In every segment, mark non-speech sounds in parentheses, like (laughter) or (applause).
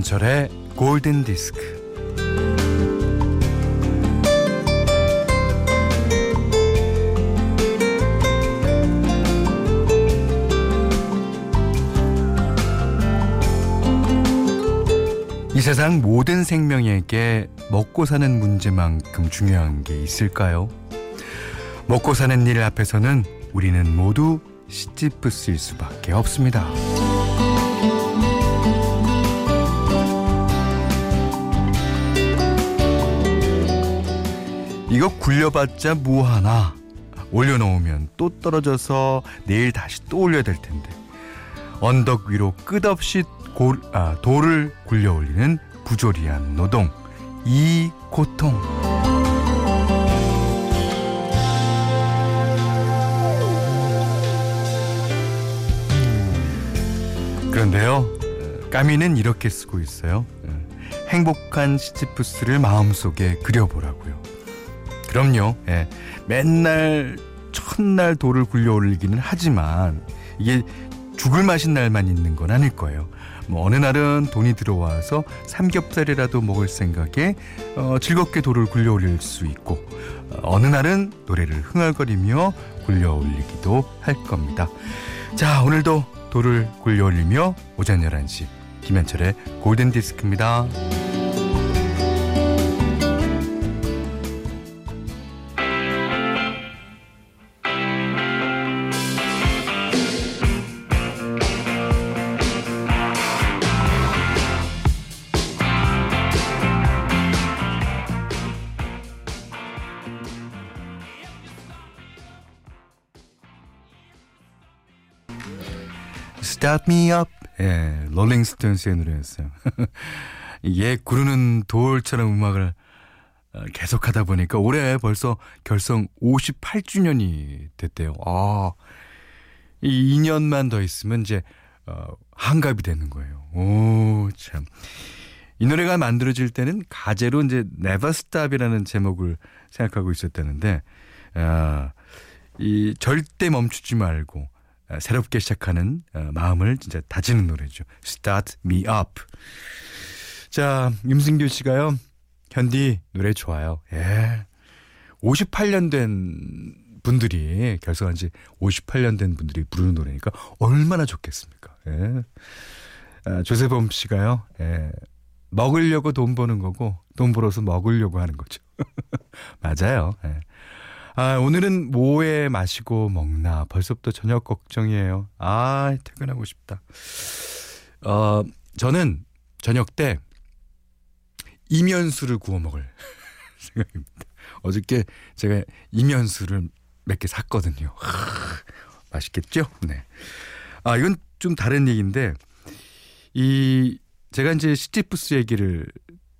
김현철의 골든 디스크. 이 세상 모든 생명에게 먹고 사는 문제만큼 중요한 게 있을까요? 먹고 사는 일 앞에서는 우리는 모두 시지프스일 수밖에 없습니다. 이거 굴려봤자 뭐하나? 올려놓으면 또 떨어져서 내일 다시 또 올려야 될 텐데. 언덕 위로 끝없이 골, 아, 돌을 굴려 올리는 부조리한 노동 이 고통. 그런데요 까미는 이렇게 쓰고 있어요. 행복한 시지프스를 마음속에 그려보라고요 그럼요 예, 맨날 첫날 돌을 굴려 올리기는 하지만 이게 죽을 맛인 날만 있는 건 아닐 거예요. 뭐 어느 날은 돈이 들어와서 삼겹살이라도 먹을 생각에 어, 즐겁게 돌을 굴려 올릴 수 있고 어, 느 날은 노래를 흥얼거리며 굴려 올리기도 할 겁니다. 자 오늘도 돌을 굴려 올리며 오전 11시 김현철의 골든 디스크입니다. Start Me Up. 예, 롤링스톤스의 노래였어요. (laughs) 예, 구르는 돌처럼 음악을 어, 계속 하다 보니까 올해 벌써 결성 58주년이 됐대요. 아, 이 2년만 더 있으면 이제 어, 한갑이 되는 거예요. 오, 참. 이 노래가 만들어질 때는 가제로 이제 Never Stop이라는 제목을 생각하고 있었다는데, 아, 이 절대 멈추지 말고 어, 새롭게 시작하는 어, 마음을 진짜 다지는 노래죠. Start Me Up. 자, 임승규 씨가요. 현디 노래 좋아요. 예. 58년 된 분들이 결성한 지 58년 된 분들이 부르는 노래니까 얼마나 좋겠습니까? 예. 아, 조세범 씨가요. 예. 먹으려고 돈 버는 거고 돈 벌어서 먹으려고 하는 거죠. (laughs) 맞아요. 예. 아, 오늘은 뭐에 마시고 먹나. 벌써부터 저녁 걱정이에요. 아, 퇴근하고 싶다. 어, 저는 저녁 때 이면수를 구워 먹을 (laughs) 생각입니다. 어저께 제가 이면수를 몇 개 샀거든요. 하, 맛있겠죠? 네. 아, 이건 좀 다른 얘기인데, 이, 제가 이제 시티푸스 얘기를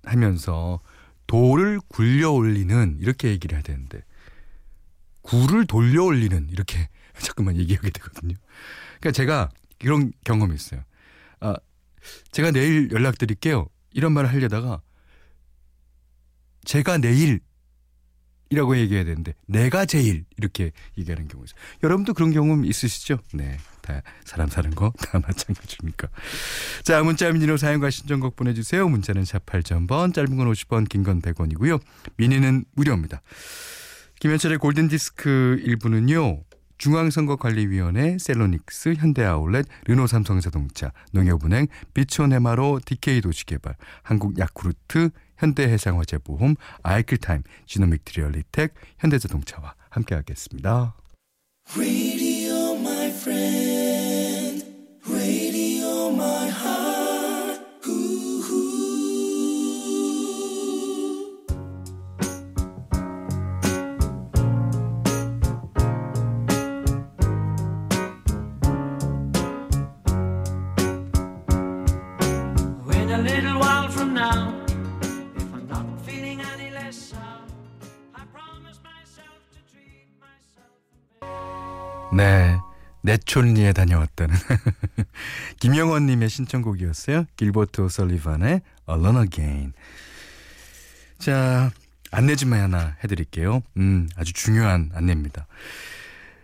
하면서 돌을 굴려 올리는 이렇게 얘기를 해야 되는데, 굴을 돌려 올리는 이렇게 (laughs) 자꾸만 얘기하게 되거든요. 그러니까 제가 이런 경험이 있어요. 아, 제가 내일 연락드릴게요. 이런 말을 하려다가 제가 내일 이라고 얘기해야 되는데 내가 제일 이렇게 얘기하는 경우 있어요. 여러분도 그런 경험 있으시죠? 네. 다 사람 사는 거 다 마찬가지입니까? 자, 문자 미니로 사용과 신청곡 보내 주세요. 문자는 샵 8000번, 짧은 건 50원, 긴 건 100원이고요. 미니는 무료입니다. 김현철의 골든디스크 1부는요. 중앙선거관리위원회, 셀로닉스, 현대아울렛, 르노삼성자동차, 농협은행, 비치온해마로, DK도시개발, 한국야쿠르트, 현대해상화재보험, 아이클타임, 지노믹 트리얼리텍, 현대자동차와 함께하겠습니다. 네. 내촌리에 다녀왔다는 (laughs) 김영원님의 신청곡이었어요. 길버트 오설리반의 Alone Again. 자, 안내 좀 하나 해드릴게요. 음, 아주 중요한 안내입니다.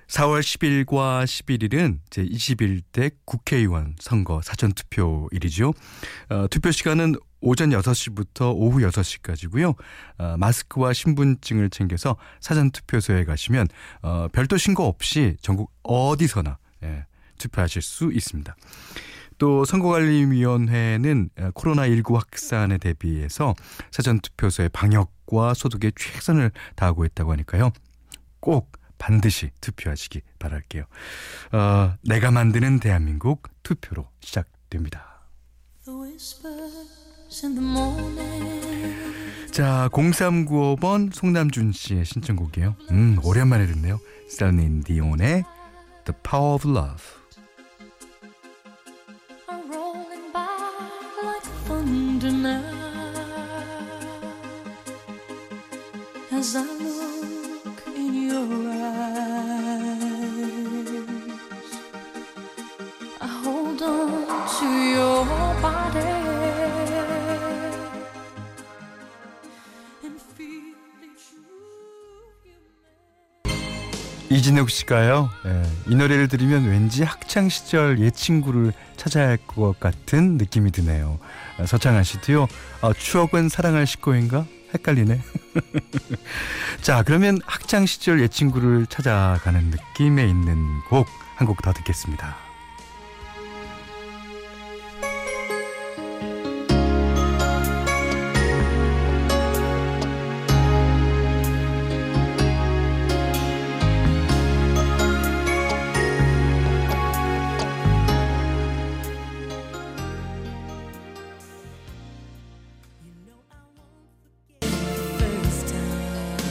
4월 10일과 11일은 제 21대 국회의원 선거 사전투표일이죠. 어, 투표 시간은 오전 6시부터 오후 6시까지고요. 어, 마스크와 신분증을 챙겨서 사전투표소에 가시면 어, 별도 신고 없이 전국 어디서나 예, 투표하실 수 있습니다. 또 선거관리위원회는 어, 코로나19 확산에 대비해서 사전투표소의 방역과 소독에 최선을 다하고 있다고 하니까요. 꼭 반드시 투표하시기 바랄게요. 어, 내가 만드는 대한민국 투표로 시작됩니다. 자, 0395번 송남준 씨의 신청곡이에요. 음, 오랜만에 듣네요. 셀린 디온의 The Power of Love. as I look in your eyes. 이진욱 씨가요. 예, 이 노래를 들으면 왠지 학창 시절 옛 친구를 찾아야 할 것 같은 느낌이 드네요. 서창한 씨도요. 아, 추억은 사랑할 식구인가? 헷갈리네. (laughs) 자, 그러면 학창 시절 옛 친구를 찾아가는 느낌에 있는 곡 한 곡 더 듣겠습니다.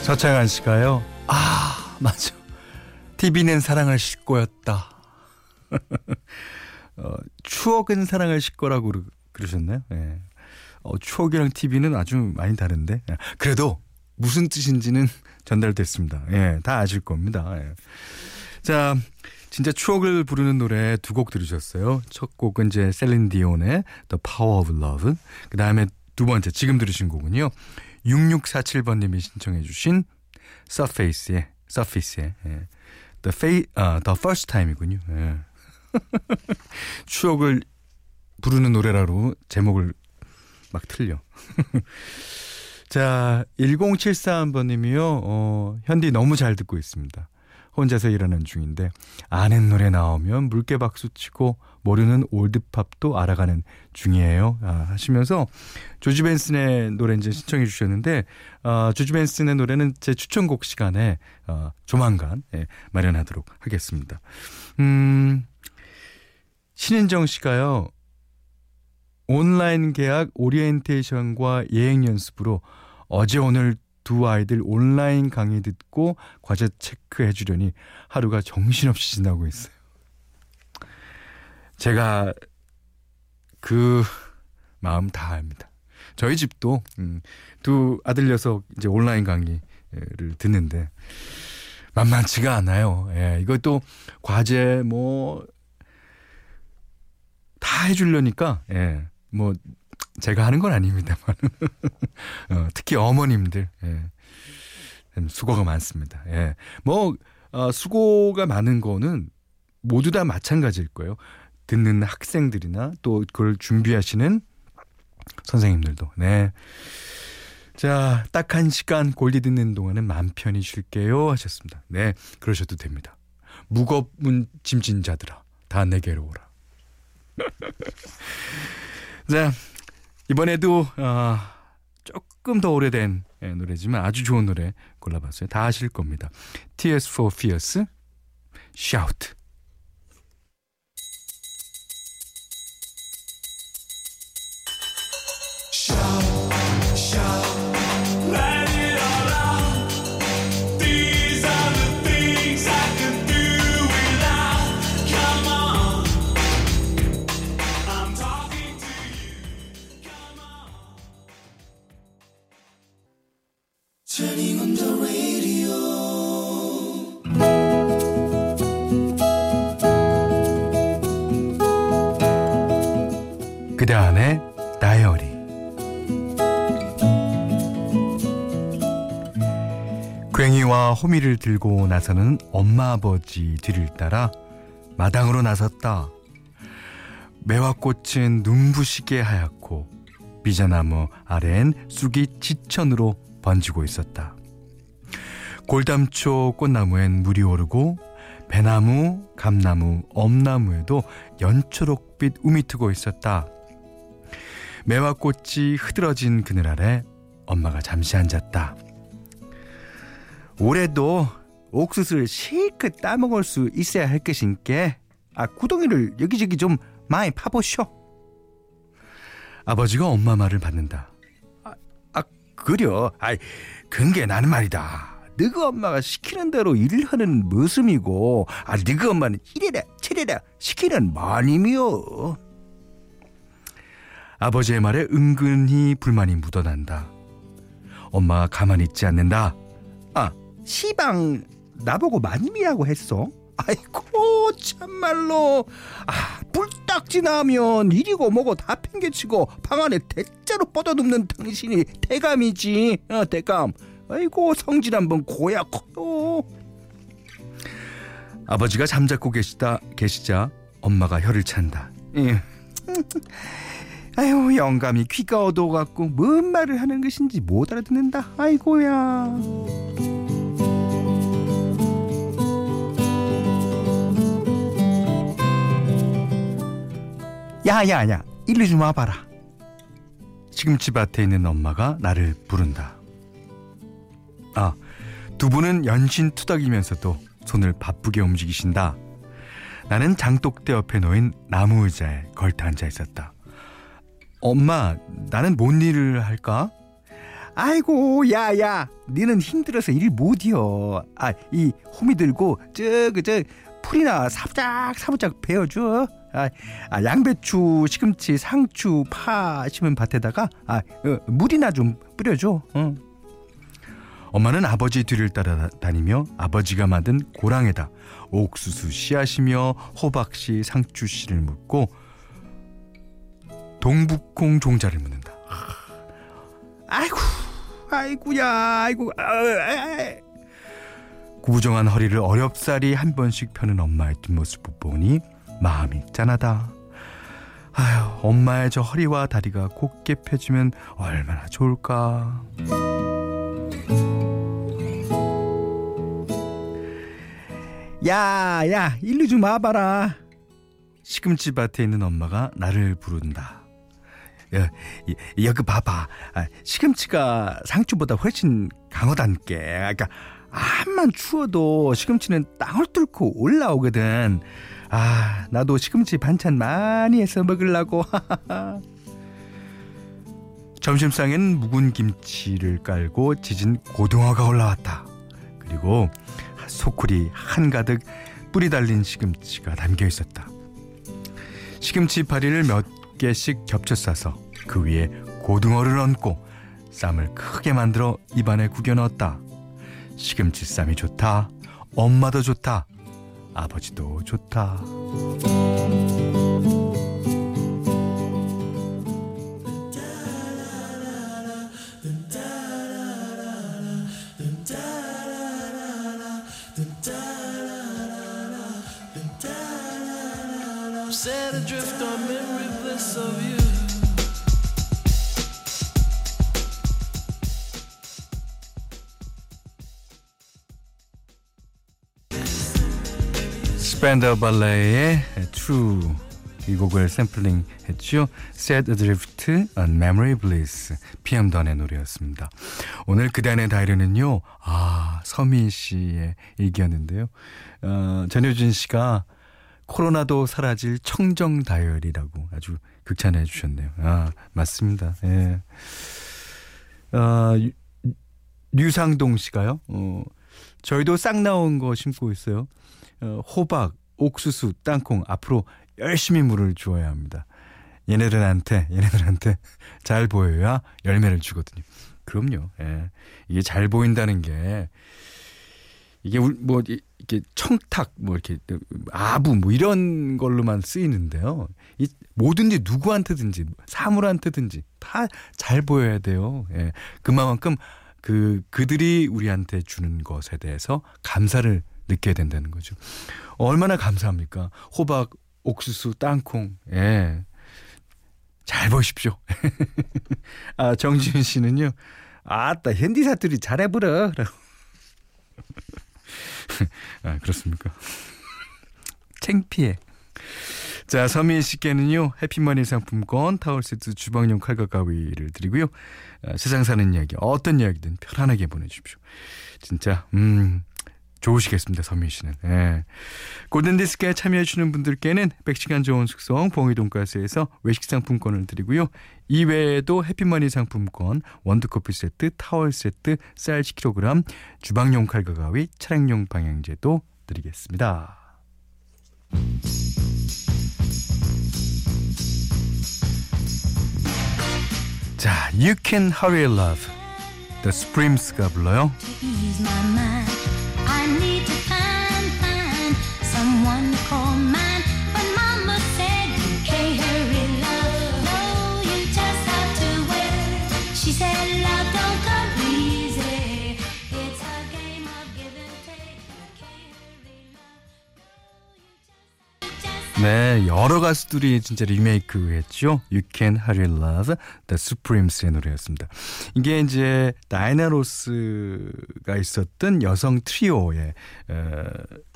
서창한 씨가요. 아, 맞아. TV는 사랑을 싣고였다. (laughs) 어, 추억은 사랑을 싣고라고 그러셨나요? 예. 어, 추억이랑 TV는 아주 많이 다른데. 예. 그래도 무슨 뜻인지는 전달됐습니다. 예, 다 아실 겁니다. 예. 자, 진짜 추억을 부르는 노래 두 곡 들으셨어요. 첫 곡은 이제 셀린 디온의 The Power of Love. 그 다음에 두 번째, 지금 들으신 곡은요. 6647번님이 신청해 주신 Surface의 Surface의 예. The, fa 아, The First Time이군요. 예. (laughs) 추억을 부르는 노래라로 제목을 막 틀려. (laughs) 자, 1073번님이요. 어, 현디 너무 잘 듣고 있습니다. 혼자서 일하는 중인데 아는 노래 나오면 물개 박수 치고 모르는 올드팝도 알아가는 중이에요. 아, 하시면서 조지 벤슨의 노래 이제 신청해 주셨는데 어, 조지 벤슨의 노래는 제 추천곡 시간에 어, 조만간 예, 마련하도록 하겠습니다. 음, 신인정 씨가요. 온라인 계약 오리엔테이션과 예행 연습으로 어제 오늘 두 아이들 온라인 강의 듣고 과제 체크해 주려니 하루가 정신없이 지나고 있어요. 제가 그 마음 다 압니다. 저희 집도 음, 두 아들 녀석 이제 온라인 강의를 듣는데 만만치가 않아요. 예, 이것도 과제 뭐 다 해주려니까 예, 뭐 제가 하는 건 아닙니다만 (laughs) 어, 특히 어머님들 예. 수고가 많습니다. 예. 뭐 어, 수고가 많은 거는 모두 다 마찬가지일 거예요. 듣는 학생들이나 또 그걸 준비하시는 선생님들도. 네. 자, 딱 한 시간 골디 듣는 동안은 맘 편히 쉴게요 하셨습니다. 네, 그러셔도 됩니다. 무겁은 짐진 자들아, 다 내게로 오라. (laughs) 자, 이번에도 어, 조금 더 오래된 예, 노래지만 아주 좋은 노래 골라봤어요. 다 아실 겁니다. Tears for Fears, Shout. 그대 안의 다이어리 괭이 호미와 호미를 들고 나서는 엄마 아버지 뒤를 따라 마당으로 나섰다. 매화꽃은 눈부시게 하얗고 비자나무 아래엔 쑥이 지천으로 번지고 있었다. 골담초 꽃나무엔 물이 오르고 배나무, 감나무, 엄나무에도 연초록빛 우미 트고 있었다. 매화꽃이 흐드러진 그늘 아래 엄마가 잠시 앉았다. 올해도 옥수수를 실컷 따먹을 수 있어야 할 것인께 아 구덩이를 여기저기 좀 많이 파보쇼. 아버지가 엄마 말을 받는다. 그려. 아이 근게 나는 말이다. 너가 엄마가 시키는 대로 일을 하는 모습이고 아 너가 엄마는 이래라 저래라 시키는 마님이요. 아버지의 말에 은근히 불만이 묻어난다. 엄마가 가만히 있지 않는다. 아 시방 나보고 마님이라고 했어? 아이고 참말로. 아 불딱지 나면 이리고 뭐고 다 팽개치고 방 안에 대자로 뻗어눕는 당신이 대감이지. 어 대감. 아이고 성질 한번 고야 커요. 아버지가 잠자고 계시다 계시자 엄마가 혀를 찬다. 예. (laughs) 아유 영감이 귀가 어두워갖고 뭔 말을 하는 것인지 못 알아듣는다. 아이고야 야야야 일로 좀 와봐라. 시금치 밭에 있는 엄마가 나를 부른다. 아 두 분은 연신 투닥이면서도 손을 바쁘게 움직이신다. 나는 장독대 옆에 놓인 나무 의자에 걸터 앉아 있었다. 엄마 나는 뭔 일을 할까? 아이고 야야 니는 힘들어서 일 못이여. 아이 호미 들고 저그 저 풀이나 사부작 사부작 베어줘 아, 아, 양배추, 시금치, 상추, 파 심은 밭에다가 아, 어, 물이나 좀 뿌려줘. 어. 엄마는 아버지 뒤를 따라다니며 아버지가 만든 고랑에다 옥수수 씨앗이며 호박씨, 상추씨를 묻고 동북콩 종자를 묻는다. 아이고, 아이고야, 아이고, 아, 아, 구부정한 허리를 어렵사리 한 번씩 펴는 엄마의 뒷모습을 보니 마음이 짠하다. 아휴, 엄마의 저 허리와 다리가 곧게 펴지면 얼마나 좋을까. 야, 야, 일로 좀 와봐라. 시금치 밭에 있는 엄마가 나를 부른다. 야, 여기 봐봐. 아, 시금치가 상추보다 훨씬 강하단께. 그러니까 암만 추워도 시금치는 땅을 뚫고 올라오거든. 아, 나도 시금치 반찬 많이 해서 먹으려고. (laughs) 점심상엔 묵은 김치를 깔고 지진 고등어가 올라왔다. 그리고 소쿠리 한가득 뿌리 달린 시금치가 담겨 있었다. 시금치 파리를 몇 개씩 겹쳐 싸서 그 위에 고등어를 얹고 쌈을 크게 만들어 입안에 구겨 넣었다. 시금치 쌈이 좋다. 엄마도 좋다. 아버지도 좋다. 스펜더 발레의 True 이 곡을 샘플링 했죠. Set Adrift on Memory Bliss PM 던의 노래였습니다. 오늘 그단의 다이어리는요. 아 서민 씨의 일기였는데요. 어, 전효진 씨가 코로나도 사라질 청정 다이어리라고 아주 극찬해 주셨네요. 아 맞습니다. 예. 어, 류상동 씨가요. 어, 저희도 싹 나온 거 심고 있어요. 어, 호박, 옥수수, 땅콩 앞으로 열심히 물을 주어야 합니다. 얘네들한테 얘네들한테 (laughs) 잘 보여야 열매를 주거든요. 그럼요. 예. 이게 잘 보인다는 게 이게 뭐 이렇게 청탁 뭐 이렇게 아부 뭐 이런 걸로만 쓰이는데요. 이 뭐든지 누구한테든지 사물한테든지 다 잘 보여야 돼요. 예. 그만큼 그 그들이 우리한테 주는 것에 대해서 감사를 느껴야 된다는 거죠. 얼마나 감사합니까? 호박, 옥수수, 땅콩. 예. 잘 보십시오. (laughs) 아, 정지훈 씨는요. 아따, 현디 사투리 잘해보라. 라고. (laughs) 아, 그렇습니까? 창피해. 자, 서민 씨께는요, 해피머니 상품권, 타월 세트, 주방용 칼과 가위를 드리고요. 아, 세상 사는 이야기, 어떤 이야기든 편안하게 보내 주십시오. 진짜, 음, 좋으시겠습니다, 서민 씨는. 예. 골든디스크에 참여해주시는 분들께는 100시간 좋은 숙성 봉이 돈가스에서 외식 상품권을 드리고요. 이외에도 해피머니 상품권, 원두커피 세트, 타월 세트, 쌀 10kg, 주방용 칼과 가위, 차량용 방향제도 드리겠습니다. 자, You Can Hurry Love, The Supremes가 불러요. I need to find, find someone to call 네, 여러 가수들이 진짜 리메이크 했죠. You Can Hurry Love, The Supremes의 노래였습니다. 이게 이제 다이애나 로스가 있었던 여성 트리오의 어,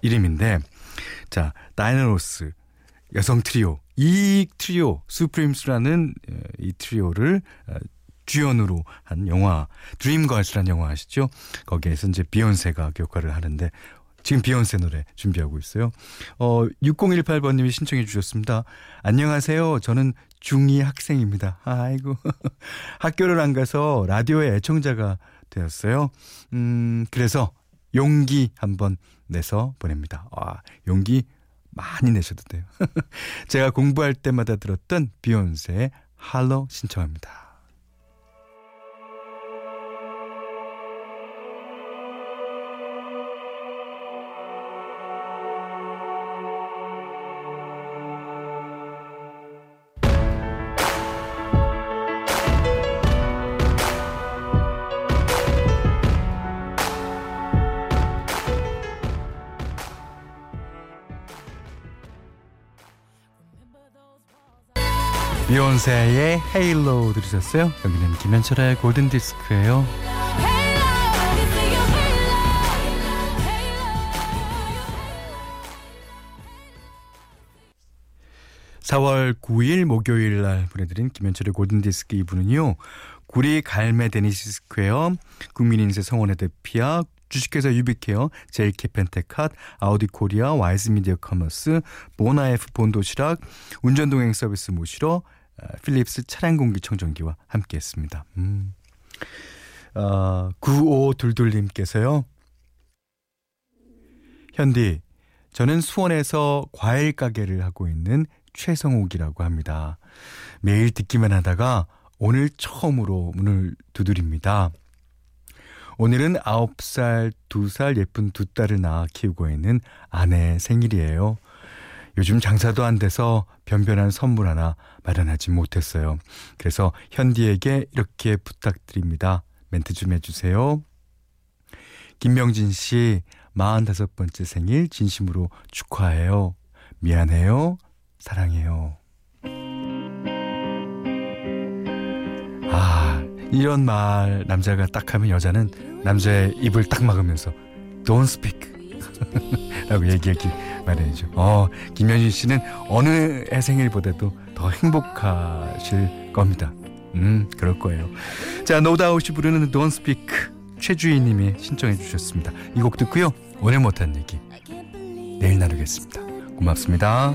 이름인데, 자, 다이애나 로스 여성 트리오, 이 트리오, Supremes라는 어, 이 트리오를 어, 주연으로 한 영화 Dreamgirls라는 영화 아시죠? 거기에서 이제 비욘세가 역할을 하는데 지금 비욘세 노래 준비하고 있어요. 어 6018번님이 신청해 주셨습니다. 안녕하세요. 저는 중2 학생입니다. 아이고 (laughs) 학교를 안 가서 라디오의 애청자가 되었어요. 음 그래서 용기 한번 내서 보냅니다. 아 용기 많이 내셔도 돼요. (laughs) 제가 공부할 때마다 들었던 비욘세의 할로 신청합니다. 비욘세의 헤일로 들으셨어요? 여기는 김현철의 골든 디스크예요. Hey love, you say you hey love, hey love. 4월 9일 목요일 날 보내드린 김현철의 골든디스크 2부는요. 구리 갈매 데니시 스퀘어, 국민인세 성원의 대피아, 주식회사 유비케어, 제일캐펜테캇, 아우디 코리아, 와이즈 미디어 커머스, 모나에프 본도시락, 운전동행 서비스 모시러, 아, 필립스 차량 공기 청정기와 함께 했습니다. 음. 어, 9522님께서요. 현디, 저는 수원에서 과일 가게를 하고 있는 최성욱이라고 합니다. 매일 듣기만 하다가 오늘 처음으로 문을 두드립니다. 오늘은 9살, 2살 예쁜 두 딸을 낳아 키우고 있는 아내 생일이에요. 요즘 장사도 안 돼서 변변한 선물 하나 마련하지 못했어요. 그래서 현디에게 이렇게 부탁드립니다. 멘트 좀 해주세요. 김명진 씨, 45번째 생일 진심으로 축하해요. 미안해요. 사랑해요. 아, 이런 말 남자가 딱 하면 여자는 남자의 입을 딱 막으면서 Don't speak 라고 얘기하기 마련이죠. 어, 김현진 씨는 어느 해 생일보다도 더 행복하실 겁니다. 음, 그럴 거예요. 자, 노다웃이 부르는 Don't Speak 최주희 님이 신청해 주셨습니다. 이 곡 듣고요. 오늘 못한 얘기 내일 나누겠습니다. 고맙습니다.